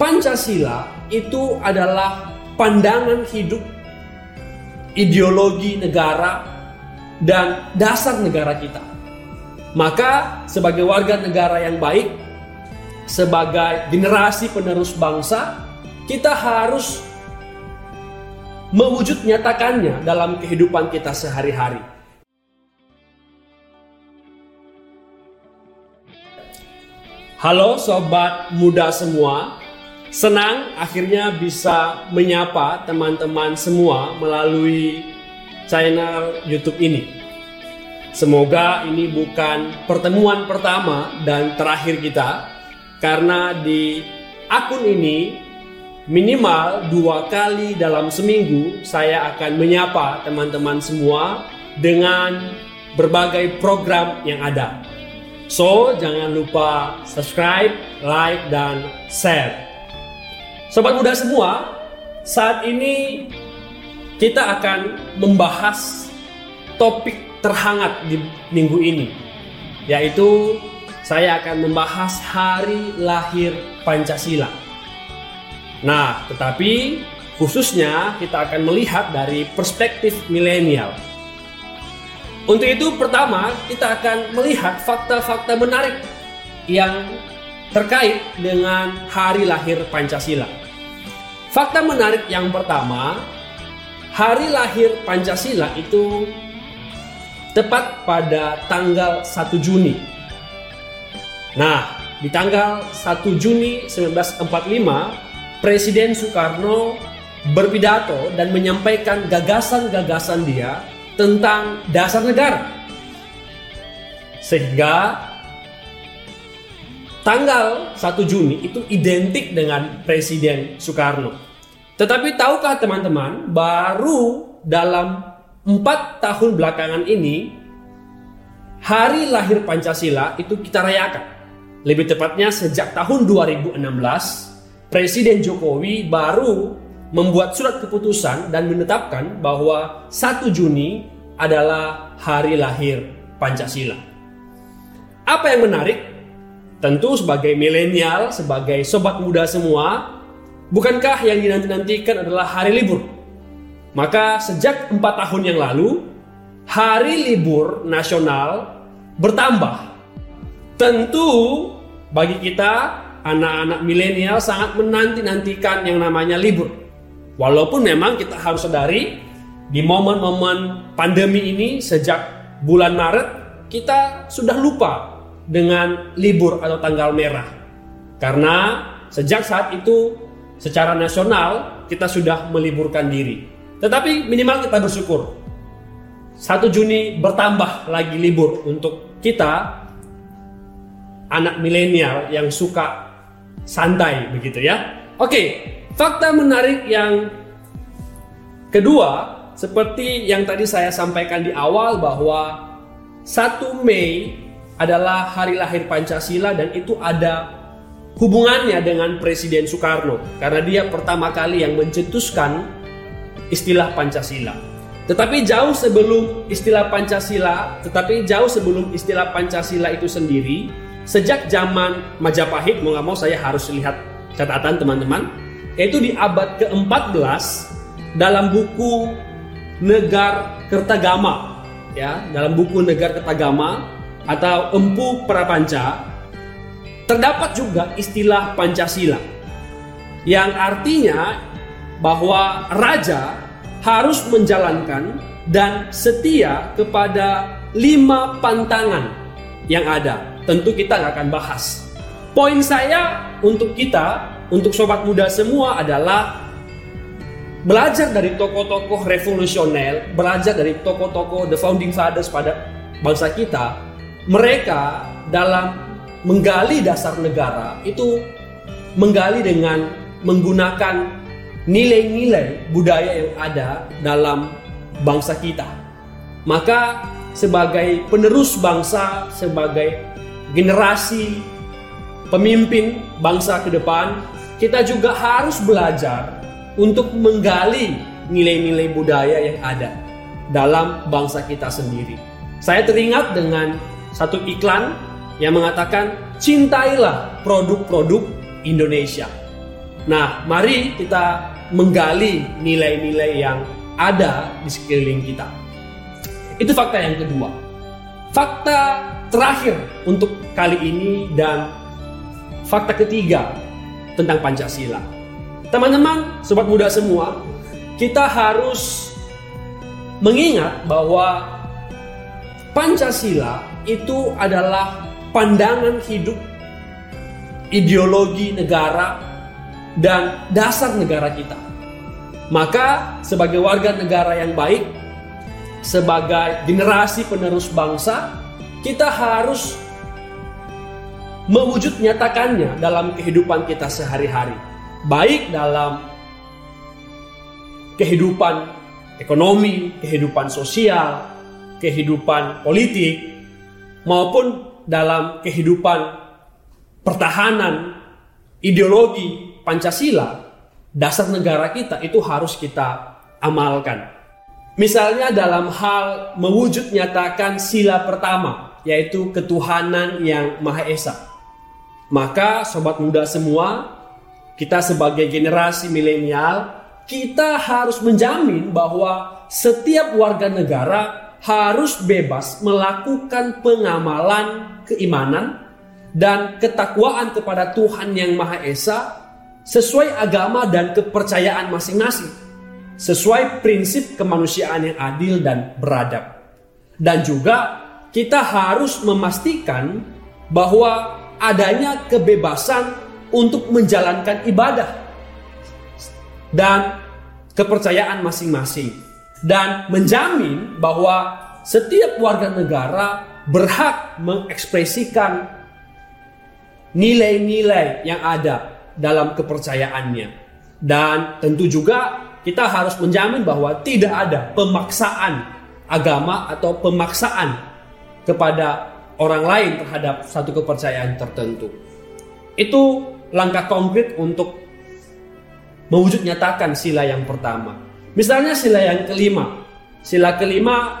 Pancasila itu adalah pandangan hidup, ideologi negara, dan dasar negara kita. Maka, sebagai warga negara yang baik, sebagai generasi penerus bangsa, kita harus mewujud nyatakannya dalam kehidupan kita sehari-hari. Halo sobat muda semua, senang akhirnya bisa menyapa teman-teman semua melalui channel YouTube ini. Semoga ini bukan pertemuan pertama dan terakhir kita, karena di akun ini minimal dua kali dalam seminggu saya akan menyapa teman-teman semua dengan berbagai program yang ada. So, jangan lupa subscribe, like, dan share. Sobat muda semua, saat ini kita akan membahas topik terhangat di minggu ini, yaitu saya akan membahas hari lahir Pancasila. Nah, tetapi khususnya kita akan melihat dari perspektif milenial. Untuk itu pertama kita akan melihat fakta-fakta menarik yang terkait dengan hari lahir Pancasila. Fakta menarik yang pertama, hari lahir Pancasila itu tepat pada tanggal 1 Juni. Nah, di tanggal 1 Juni 1945, Presiden Soekarno berpidato dan menyampaikan gagasan-gagasan dia tentang dasar negara. Sehingga tanggal 1 Juni itu identik dengan Presiden Soekarno. Tetapi tahukah teman-teman, baru dalam empat tahun belakangan ini, hari lahir Pancasila itu kita rayakan. Lebih tepatnya sejak tahun 2016, Presiden Jokowi baru membuat surat keputusan dan menetapkan bahwa 1 Juni adalah hari lahir Pancasila. Apa yang menarik? Tentu sebagai milenial, sebagai sobat muda semua, bukankah yang dinanti-nantikan adalah hari libur? Maka sejak empat tahun yang lalu, hari libur nasional bertambah. Tentu bagi kita anak-anak milenial sangat menanti-nantikan yang namanya libur. Walaupun memang kita harus sadari di momen-momen pandemi ini sejak bulan Maret kita sudah lupa dengan libur atau tanggal merah. Karena sejak saat itu secara nasional kita sudah meliburkan diri. Tetapi minimal kita bersyukur. 1 Juni bertambah lagi libur untuk kita anak milenial yang suka santai begitu ya. Oke, Fakta menarik yang kedua, seperti yang tadi saya sampaikan di awal bahwa 1 Mei adalah hari lahir Pancasila dan itu ada hubungannya dengan Presiden Soekarno karena dia pertama kali yang mencetuskan istilah Pancasila. Tetapi jauh sebelum istilah Pancasila, tetapi jauh sebelum istilah Pancasila itu sendiri, sejak zaman Majapahit, mau nggak mau saya harus lihat catatan teman-teman yaitu di abad ke-14 dalam buku Negar Kertagama ya, dalam buku Negar Kertagama atau Empu Prapanca terdapat juga istilah Pancasila yang artinya bahwa raja harus menjalankan dan setia kepada lima pantangan yang ada. Tentu kita nggak akan bahas. Poin saya untuk kita untuk sobat muda semua adalah belajar dari tokoh-tokoh revolusioner, belajar dari tokoh-tokoh the founding fathers pada bangsa kita. Mereka dalam menggali dasar negara itu menggali dengan menggunakan nilai-nilai budaya yang ada dalam bangsa kita. Maka sebagai penerus bangsa, sebagai generasi pemimpin bangsa ke depan, kita juga harus belajar untuk menggali nilai-nilai budaya yang ada dalam bangsa kita sendiri. Saya teringat dengan satu iklan yang mengatakan cintailah produk-produk Indonesia. Nah, mari kita menggali nilai-nilai yang ada di sekeliling kita. Itu fakta yang kedua. Fakta terakhir untuk kali ini dan fakta ketiga tentang Pancasila. Teman-teman, sobat muda semua, kita harus mengingat bahwa Pancasila itu adalah pandangan hidup, ideologi negara, dan dasar negara kita. Maka sebagai warga negara yang baik, sebagai generasi penerus bangsa, kita harus mewujud nyatakannya dalam kehidupan kita sehari-hari. Baik dalam kehidupan ekonomi, kehidupan sosial, kehidupan politik, maupun dalam kehidupan pertahanan, ideologi, Pancasila, dasar negara kita itu harus kita amalkan. Misalnya dalam hal mewujud nyatakan sila pertama, yaitu ketuhanan yang Maha Esa. Maka sobat muda semua, kita sebagai generasi milenial, kita harus menjamin bahwa setiap warga negara harus bebas melakukan pengamalan keimanan dan ketakwaan kepada Tuhan yang Maha Esa sesuai agama dan kepercayaan masing-masing, sesuai prinsip kemanusiaan yang adil dan beradab. Dan juga kita harus memastikan bahwa adanya kebebasan untuk menjalankan ibadah dan kepercayaan masing-masing dan menjamin bahwa setiap warga negara berhak mengekspresikan nilai-nilai yang ada dalam kepercayaannya. Dan tentu juga kita harus menjamin bahwa tidak ada pemaksaan agama atau pemaksaan kepada orang lain terhadap satu kepercayaan tertentu. Itu langkah konkret untuk mewujud nyatakan sila yang pertama. Misalnya sila yang kelima. Sila kelima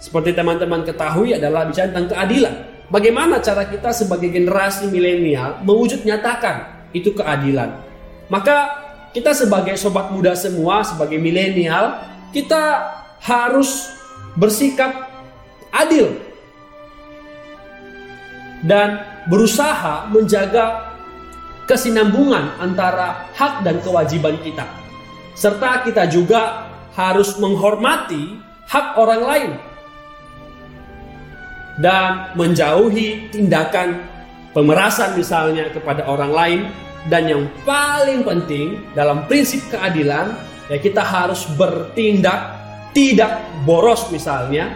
seperti teman-teman ketahui adalah bicara tentang keadilan. Bagaimana cara kita sebagai generasi milenial mewujud nyatakan itu keadilan. Maka kita sebagai sobat muda semua, sebagai milenial, kita harus bersikap adil dan berusaha menjaga kesinambungan antara hak dan kewajiban kita. Serta kita juga harus menghormati hak orang lain dan menjauhi tindakan pemerasan misalnya kepada orang lain. Dan yang paling penting dalam prinsip keadilan ya kita harus bertindak tidak boros misalnya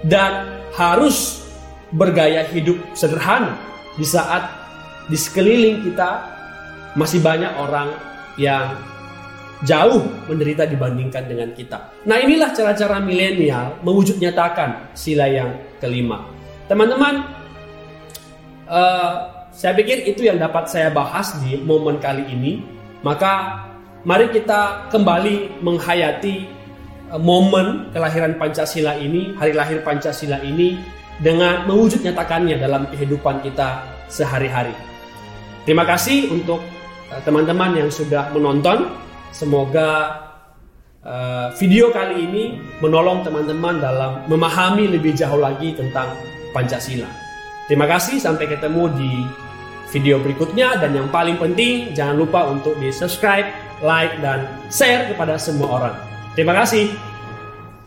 dan harus bergaya hidup sederhana. Di saat di sekeliling kita masih banyak orang yang jauh menderita dibandingkan dengan kita. Nah inilah cara-cara milenial mewujud nyatakan sila yang kelima. Teman-teman, uh, saya pikir itu yang dapat saya bahas di momen kali ini. Maka mari kita kembali menghayati eh, momen kelahiran Pancasila ini, hari lahir Pancasila ini dengan mewujud nyatakannya dalam kehidupan kita sehari-hari. Terima kasih untuk eh, teman-teman yang sudah menonton. Semoga uh, video kali ini menolong teman-teman dalam memahami lebih jauh lagi tentang Pancasila. Terima kasih, sampai ketemu di video berikutnya dan yang paling penting jangan lupa untuk di subscribe, like, dan share kepada semua orang. Terima kasih.